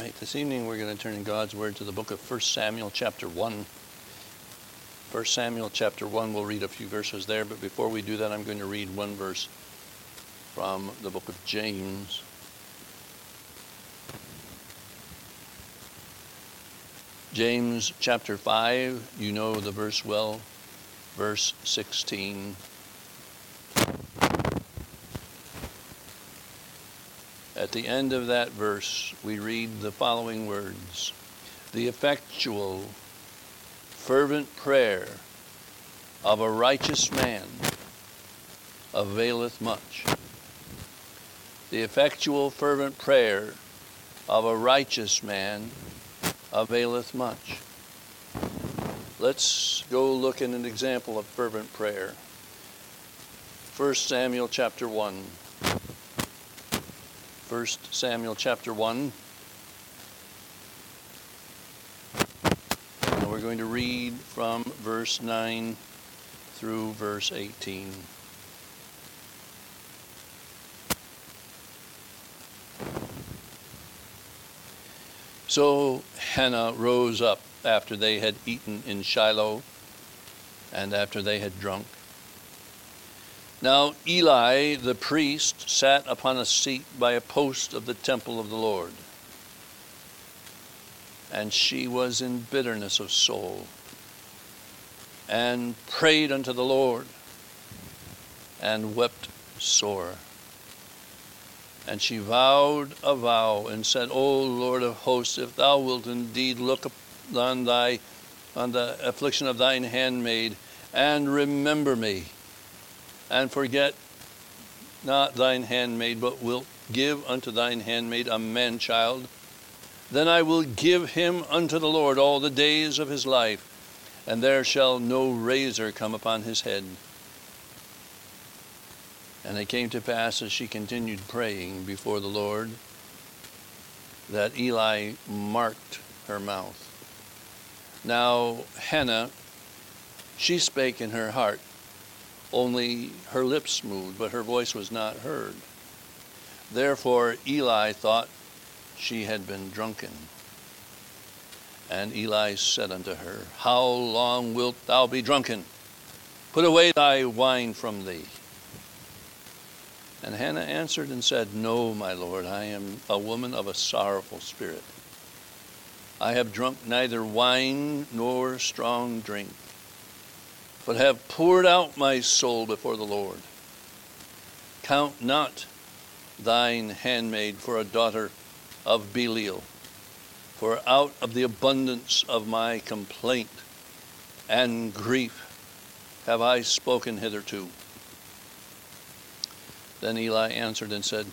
right, this evening we're going to turn in God's Word to the book of 1 Samuel, chapter 1. 1 Samuel, chapter 1, we'll read a few verses there, but before we do that, I'm going to read one verse from the book of James. James chapter 5, you know the verse well, verse 16. At the end of that verse, we read the following words The effectual, fervent prayer of a righteous man availeth much. The effectual, fervent prayer of a righteous man availeth much. Let's go look at an example of fervent prayer. 1 Samuel chapter 1. 1 Samuel chapter 1. And we're going to read from verse 9 through verse 18. So Hannah rose up after they had eaten in Shiloh and after they had drunk. Now Eli the priest sat upon a seat by a post of the temple of the Lord. And she was in bitterness of soul and prayed unto the Lord and wept sore. And she vowed a vow and said, O Lord of hosts, if thou wilt indeed look on thy on the affliction of thine handmaid and remember me and forget not thine handmaid, but wilt give unto thine handmaid a man child, then I will give him unto the Lord all the days of his life, and there shall no razor come upon his head. And it came to pass as she continued praying before the Lord that Eli marked her mouth. Now Hannah, she spake in her heart, only her lips moved, but her voice was not heard. Therefore Eli thought she had been drunken. And Eli said unto her, How long wilt thou be drunken? Put away thy wine from thee. And Hannah answered and said, No, my Lord, I am a woman of a sorrowful spirit. I have drunk neither wine nor strong drink but have poured out my soul before the Lord. Count not thine handmaid for a daughter of Belial, for out of the abundance of my complaint and grief have I spoken hitherto. Then Eli answered and said,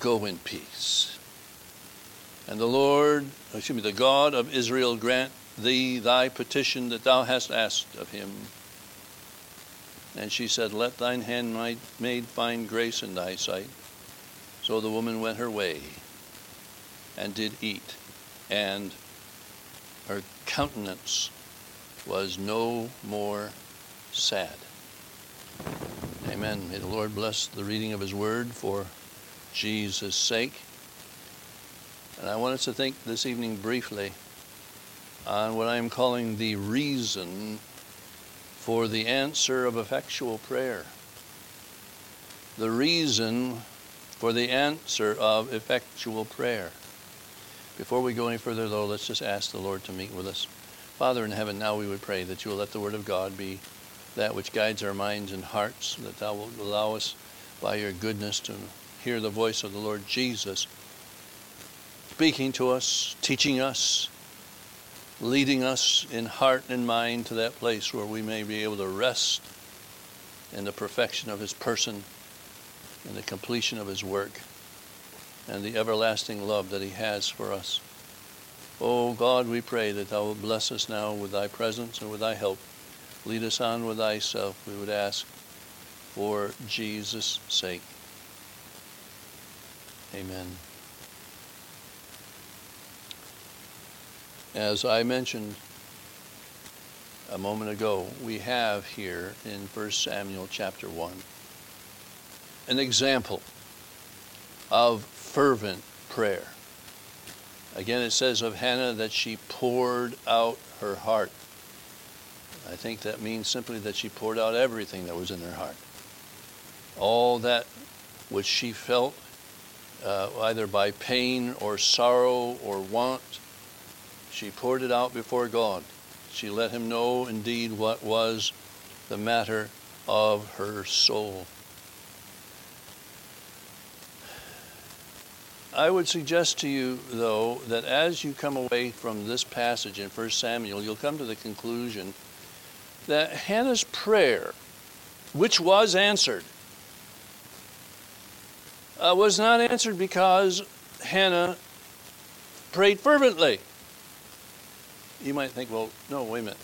Go in peace. And the Lord, excuse me, the God of Israel grant thee thy petition that thou hast asked of him. And she said, Let thine handmaid find grace in thy sight. So the woman went her way and did eat, and her countenance was no more sad. Amen. May the Lord bless the reading of his word for Jesus' sake. And I want us to think this evening briefly on what I am calling the reason for the answer of effectual prayer. The reason for the answer of effectual prayer. Before we go any further, though, let's just ask the Lord to meet with us. Father in heaven, now we would pray that you will let the Word of God be that which guides our minds and hearts, that thou wilt allow us by your goodness to hear the voice of the Lord Jesus speaking to us, teaching us, leading us in heart and mind to that place where we may be able to rest in the perfection of his person and the completion of his work and the everlasting love that he has for us. Oh God, we pray that thou wilt bless us now with thy presence and with thy help. Lead us on with thyself, we would ask, for Jesus' sake. Amen. As I mentioned a moment ago, we have here in 1 Samuel chapter 1 an example of fervent prayer. Again, it says of Hannah that she poured out her heart. I think that means simply that she poured out everything that was in her heart. All that which she felt, uh, either by pain or sorrow or want, she poured it out before God. She let him know indeed what was the matter of her soul. I would suggest to you, though, that as you come away from this passage in 1 Samuel, you'll come to the conclusion that Hannah's prayer, which was answered, uh, was not answered because Hannah prayed fervently. You might think, well, no, wait a minute.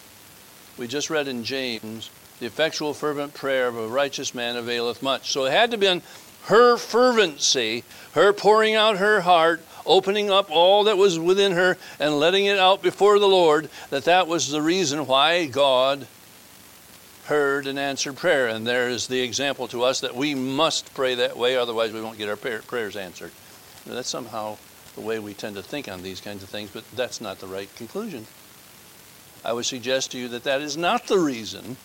We just read in James, the effectual fervent prayer of a righteous man availeth much. So it had to be her fervency, her pouring out her heart, opening up all that was within her and letting it out before the Lord, that that was the reason why God heard and answered prayer. And there is the example to us that we must pray that way, otherwise, we won't get our prayers answered. that's somehow the way we tend to think on these kinds of things, but that's not the right conclusion. I would suggest to you that that is not the reason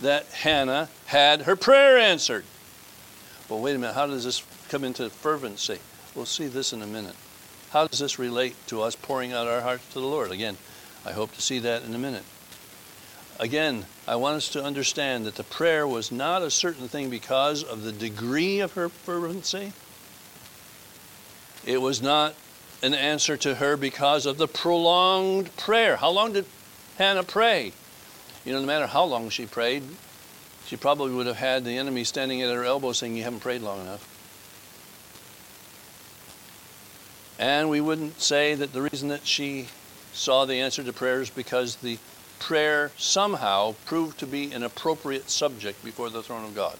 that Hannah had her prayer answered. Well, wait a minute, how does this come into fervency? We'll see this in a minute. How does this relate to us pouring out our hearts to the Lord? Again, I hope to see that in a minute. Again, I want us to understand that the prayer was not a certain thing because of the degree of her fervency. It was not an answer to her because of the prolonged prayer. How long did Hannah pray? You know, no matter how long she prayed, she probably would have had the enemy standing at her elbow saying, You haven't prayed long enough. And we wouldn't say that the reason that she saw the answer to prayers because the prayer somehow proved to be an appropriate subject before the throne of God.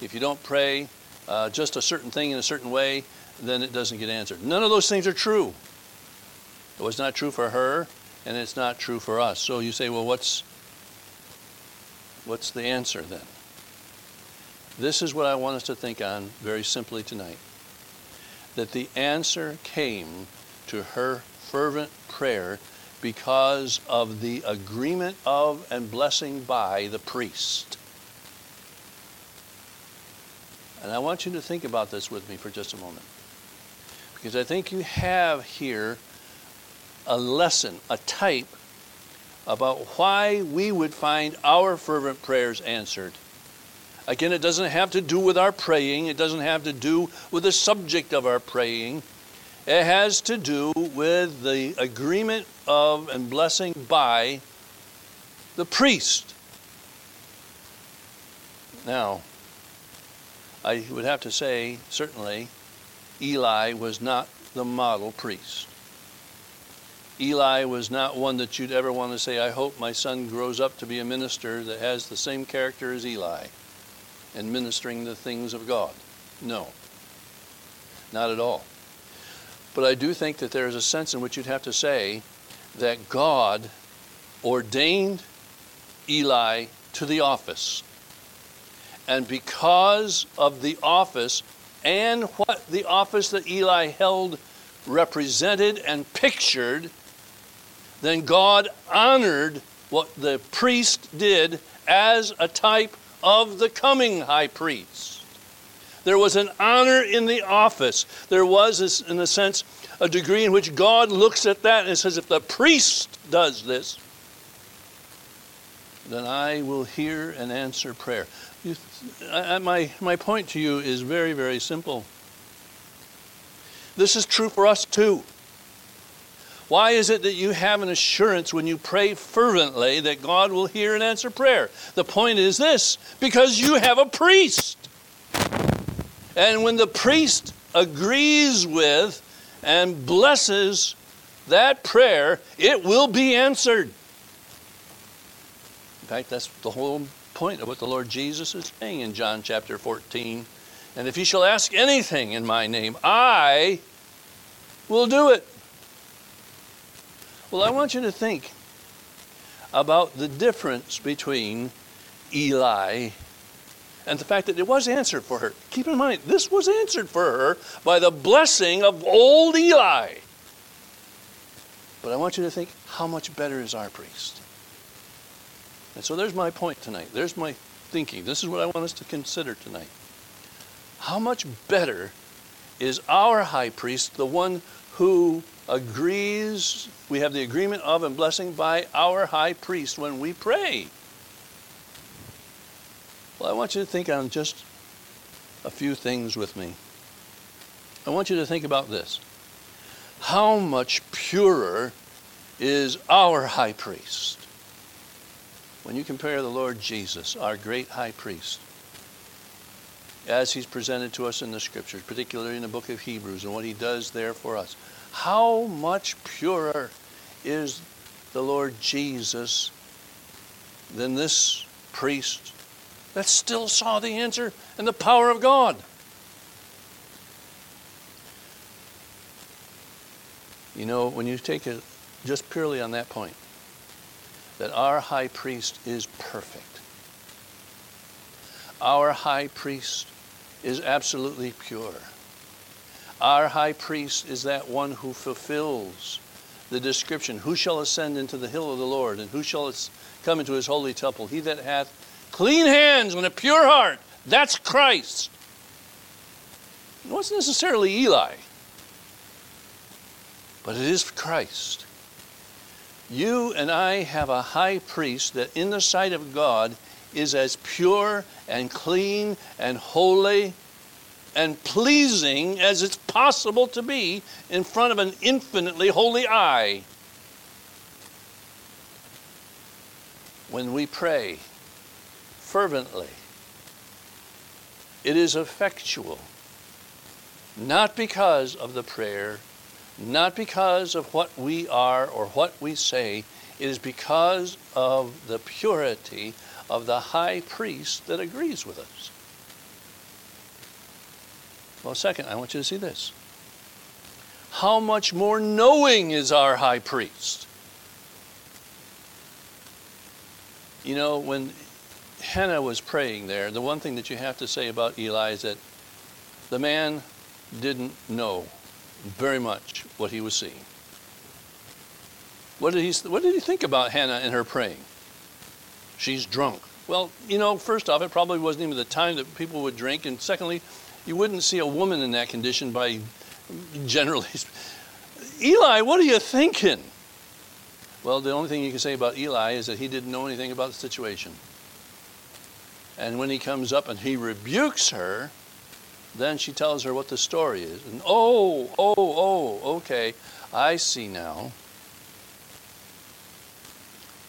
If you don't pray uh, just a certain thing in a certain way, then it doesn't get answered. None of those things are true. It was not true for her, and it's not true for us. So you say, well, what's what's the answer then? This is what I want us to think on very simply tonight. That the answer came to her fervent prayer because of the agreement of and blessing by the priest. And I want you to think about this with me for just a moment. Because I think you have here a lesson, a type about why we would find our fervent prayers answered. Again, it doesn't have to do with our praying, it doesn't have to do with the subject of our praying. It has to do with the agreement of and blessing by the priest. Now, I would have to say, certainly, Eli was not the model priest. Eli was not one that you'd ever want to say, I hope my son grows up to be a minister that has the same character as Eli and ministering the things of God. No, not at all. But I do think that there is a sense in which you'd have to say that God ordained Eli to the office. And because of the office and what the office that Eli held represented and pictured, then God honored what the priest did as a type of the coming high priest. There was an honor in the office. There was, in a sense, a degree in which God looks at that and says, if the priest does this, then I will hear and answer prayer. You, I, my, my point to you is very, very simple. This is true for us too. Why is it that you have an assurance when you pray fervently that God will hear and answer prayer? The point is this because you have a priest. And when the priest agrees with and blesses that prayer, it will be answered. In fact, that's the whole point of what the Lord Jesus is saying in John chapter 14. And if you shall ask anything in my name, I will do it. Well, I want you to think about the difference between Eli and the fact that it was answered for her. Keep in mind, this was answered for her by the blessing of old Eli. But I want you to think how much better is our priest? And so there's my point tonight. There's my thinking. This is what I want us to consider tonight. How much better is our high priest, the one who agrees, we have the agreement of and blessing by our high priest when we pray? Well, I want you to think on just a few things with me. I want you to think about this. How much purer is our high priest? When you compare the Lord Jesus, our great high priest, as he's presented to us in the scriptures, particularly in the book of Hebrews and what he does there for us, how much purer is the Lord Jesus than this priest that still saw the answer and the power of God? You know, when you take it just purely on that point, that our high priest is perfect. Our high priest is absolutely pure. Our high priest is that one who fulfills the description who shall ascend into the hill of the Lord, and who shall come into his holy temple? He that hath clean hands and a pure heart. That's Christ. It wasn't necessarily Eli, but it is Christ. You and I have a high priest that, in the sight of God, is as pure and clean and holy and pleasing as it's possible to be in front of an infinitely holy eye. When we pray fervently, it is effectual, not because of the prayer not because of what we are or what we say, it is because of the purity of the high priest that agrees with us. Well, second, I want you to see this. How much more knowing is our high priest? You know, when Hannah was praying there, the one thing that you have to say about Eli is that the man didn't know very much what he was seeing. What did he, what did he think about Hannah and her praying? She's drunk. Well, you know, first off, it probably wasn't even the time that people would drink. And secondly, you wouldn't see a woman in that condition by generally. Eli, what are you thinking? Well, the only thing you can say about Eli is that he didn't know anything about the situation. And when he comes up and he rebukes her, then she tells her what the story is. And oh, oh, oh, okay, I see now.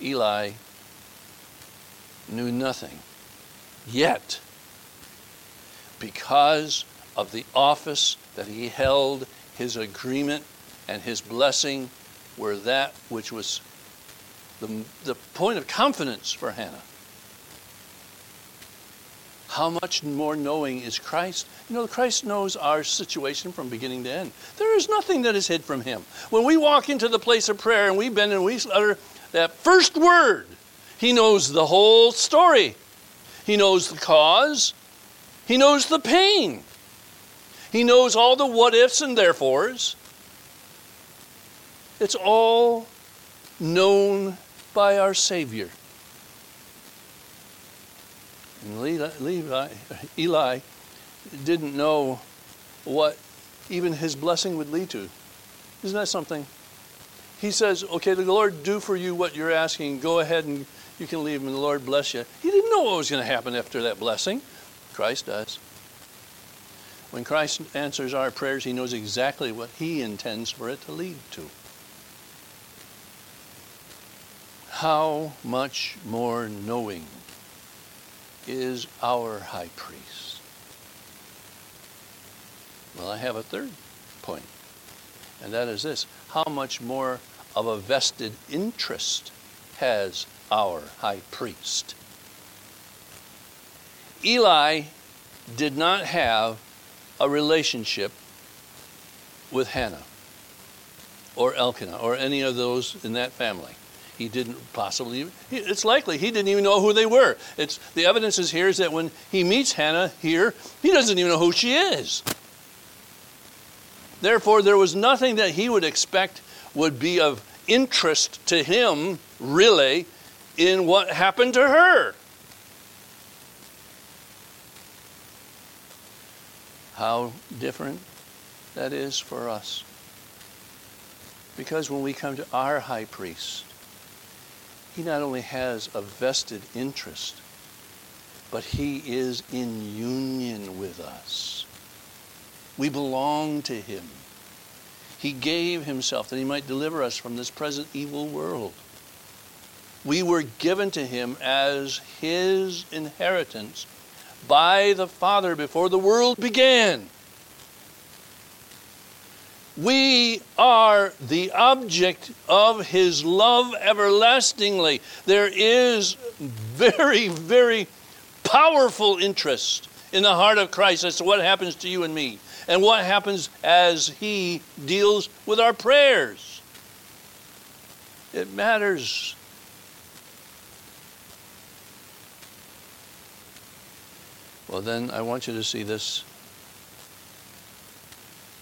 Eli knew nothing. Yet, because of the office that he held, his agreement and his blessing were that which was the, the point of confidence for Hannah how much more knowing is Christ? You know, Christ knows our situation from beginning to end. There is nothing that is hid from him. When we walk into the place of prayer and we bend and we utter that first word, he knows the whole story. He knows the cause. He knows the pain. He knows all the what ifs and therefores. It's all known by our Savior. And Levi, Eli didn't know what even his blessing would lead to. Isn't that something? He says, Okay, the Lord do for you what you're asking. Go ahead and you can leave, and the Lord bless you. He didn't know what was going to happen after that blessing. Christ does. When Christ answers our prayers, he knows exactly what he intends for it to lead to. How much more knowing is our high priest. Well, I have a third point, and that is this how much more of a vested interest has our high priest? Eli did not have a relationship with Hannah or Elkanah or any of those in that family. He didn't possibly, it's likely he didn't even know who they were. It's, the evidence is here is that when he meets Hannah here, he doesn't even know who she is. Therefore, there was nothing that he would expect would be of interest to him, really, in what happened to her. How different that is for us. Because when we come to our high priest, he not only has a vested interest, but he is in union with us. We belong to him. He gave himself that he might deliver us from this present evil world. We were given to him as his inheritance by the Father before the world began. We are the object of his love everlastingly. There is very, very powerful interest in the heart of Christ as to what happens to you and me and what happens as he deals with our prayers. It matters. Well, then I want you to see this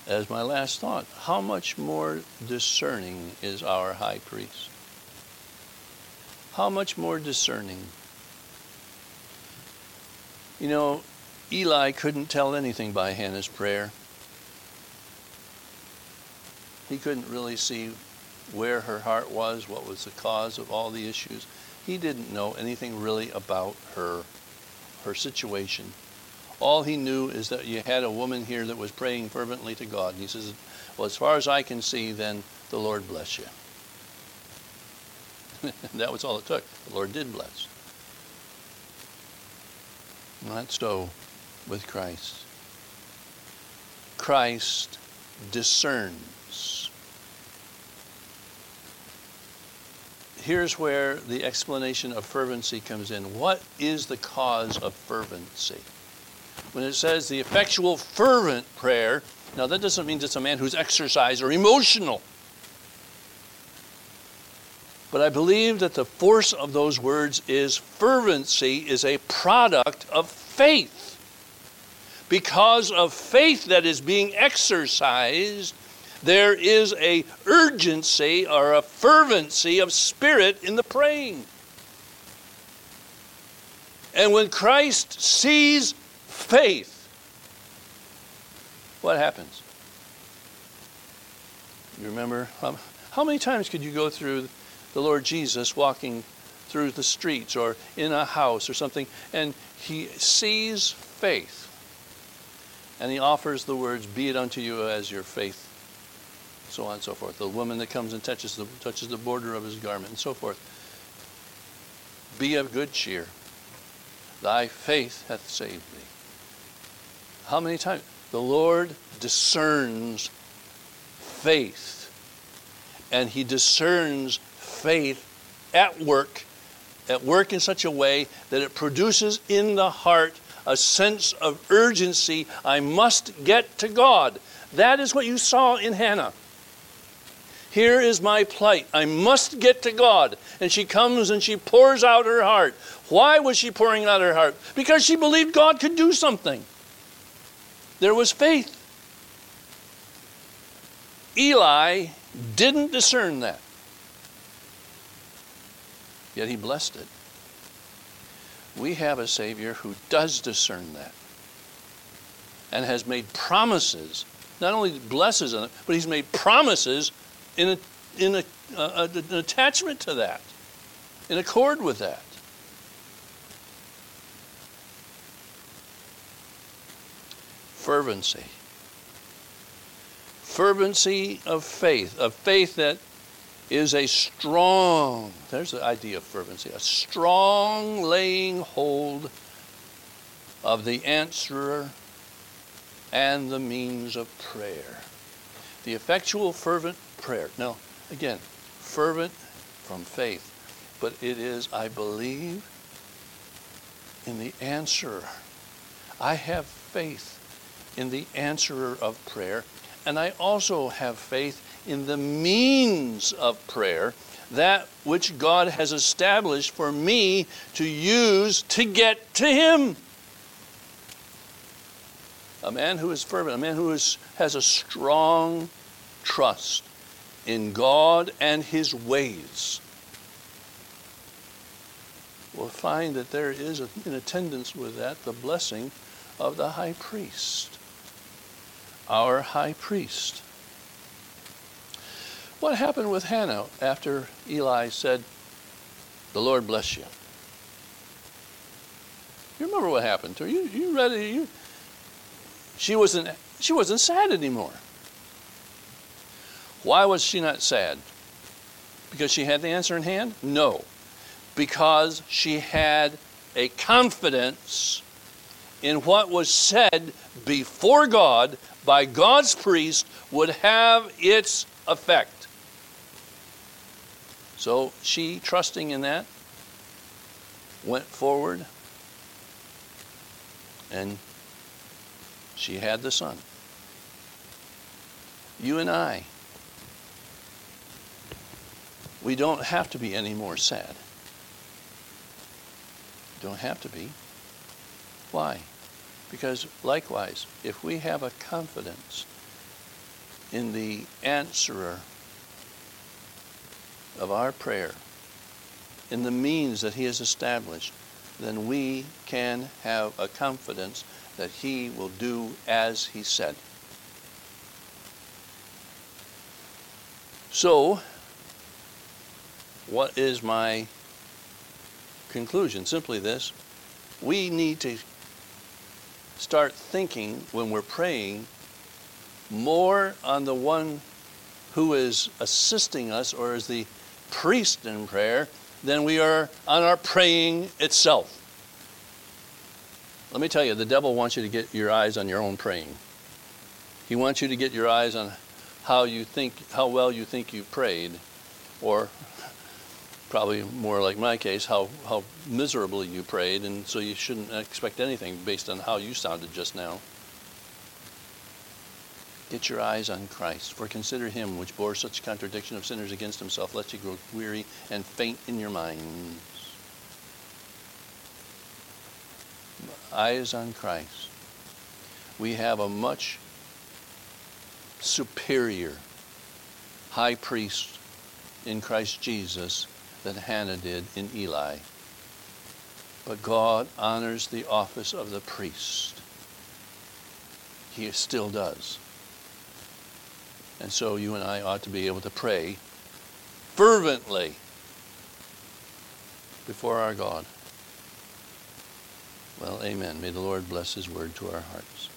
as my last thought, how much more discerning is our high priest? How much more discerning? You know, Eli couldn't tell anything by Hannah's prayer. He couldn't really see where her heart was, what was the cause of all the issues. He didn't know anything really about her, her situation. All he knew is that you had a woman here that was praying fervently to God. And he says, Well, as far as I can see, then the Lord bless you. that was all it took. The Lord did bless. Not so with Christ. Christ discerns. Here's where the explanation of fervency comes in. What is the cause of fervency? When it says the effectual, fervent prayer, now that doesn't mean just a man who's exercised or emotional. But I believe that the force of those words is fervency is a product of faith. Because of faith that is being exercised, there is a urgency or a fervency of spirit in the praying. And when Christ sees faith, what happens? You remember? How, how many times could you go through the Lord Jesus walking through the streets or in a house or something, and he sees faith, and he offers the words, Be it unto you as your faith, so on and so forth. The woman that comes and touches the, touches the border of his garment, and so forth. Be of good cheer. Thy faith hath saved thee. How many times? The Lord discerns faith. And He discerns faith at work, at work in such a way that it produces in the heart a sense of urgency. I must get to God. That is what you saw in Hannah. Here is my plight. I must get to God. And she comes and she pours out her heart. Why was she pouring out her heart? Because she believed God could do something. There was faith. Eli didn't discern that. Yet he blessed it. We have a Savior who does discern that and has made promises, not only blesses it, but he's made promises in, a, in a, a, an attachment to that, in accord with that. Fervency. Fervency of faith, of faith that is a strong, there's the idea of fervency, a strong laying hold of the answerer and the means of prayer. The effectual, fervent prayer. Now, again, fervent from faith, but it is, I believe, in the answerer. I have faith in the answerer of prayer, and I also have faith in the means of prayer, that which God has established for me to use to get to Him. A man who is fervent, a man who is, has a strong trust in God and his ways will find that there is in attendance with that the blessing of the high priest, our high priest. What happened with Hannah after Eli said, The Lord bless you? You remember what happened to her? You, you read it. You, she, wasn't, she wasn't sad anymore. Why was she not sad? Because she had the answer in hand? No. Because she had a confidence in what was said before God by God's priest would have its effect. So she, trusting in that, went forward and she had the son. You and I, we don't have to be any more sad. Don't have to be. Why? Because likewise, if we have a confidence in the answerer of our prayer, in the means that he has established, then we can have a confidence that he will do as he said. So, what is my conclusion? Simply this we need to start thinking when we're praying more on the one who is assisting us or is the priest in prayer than we are on our praying itself. Let me tell you, the devil wants you to get your eyes on your own praying. He wants you to get your eyes on how you think, how well you think you prayed, or probably more like my case, how, how miserably you prayed, and so you shouldn't expect anything based on how you sounded just now. Get your eyes on Christ, for consider him which bore such contradiction of sinners against himself, lest you grow weary and faint in your minds. Eyes on Christ. We have a much superior high priest in Christ Jesus than Hannah did in Eli. But God honors the office of the priest. He still does. And so you and I ought to be able to pray fervently before our God. Well, amen. May the Lord bless his word to our hearts.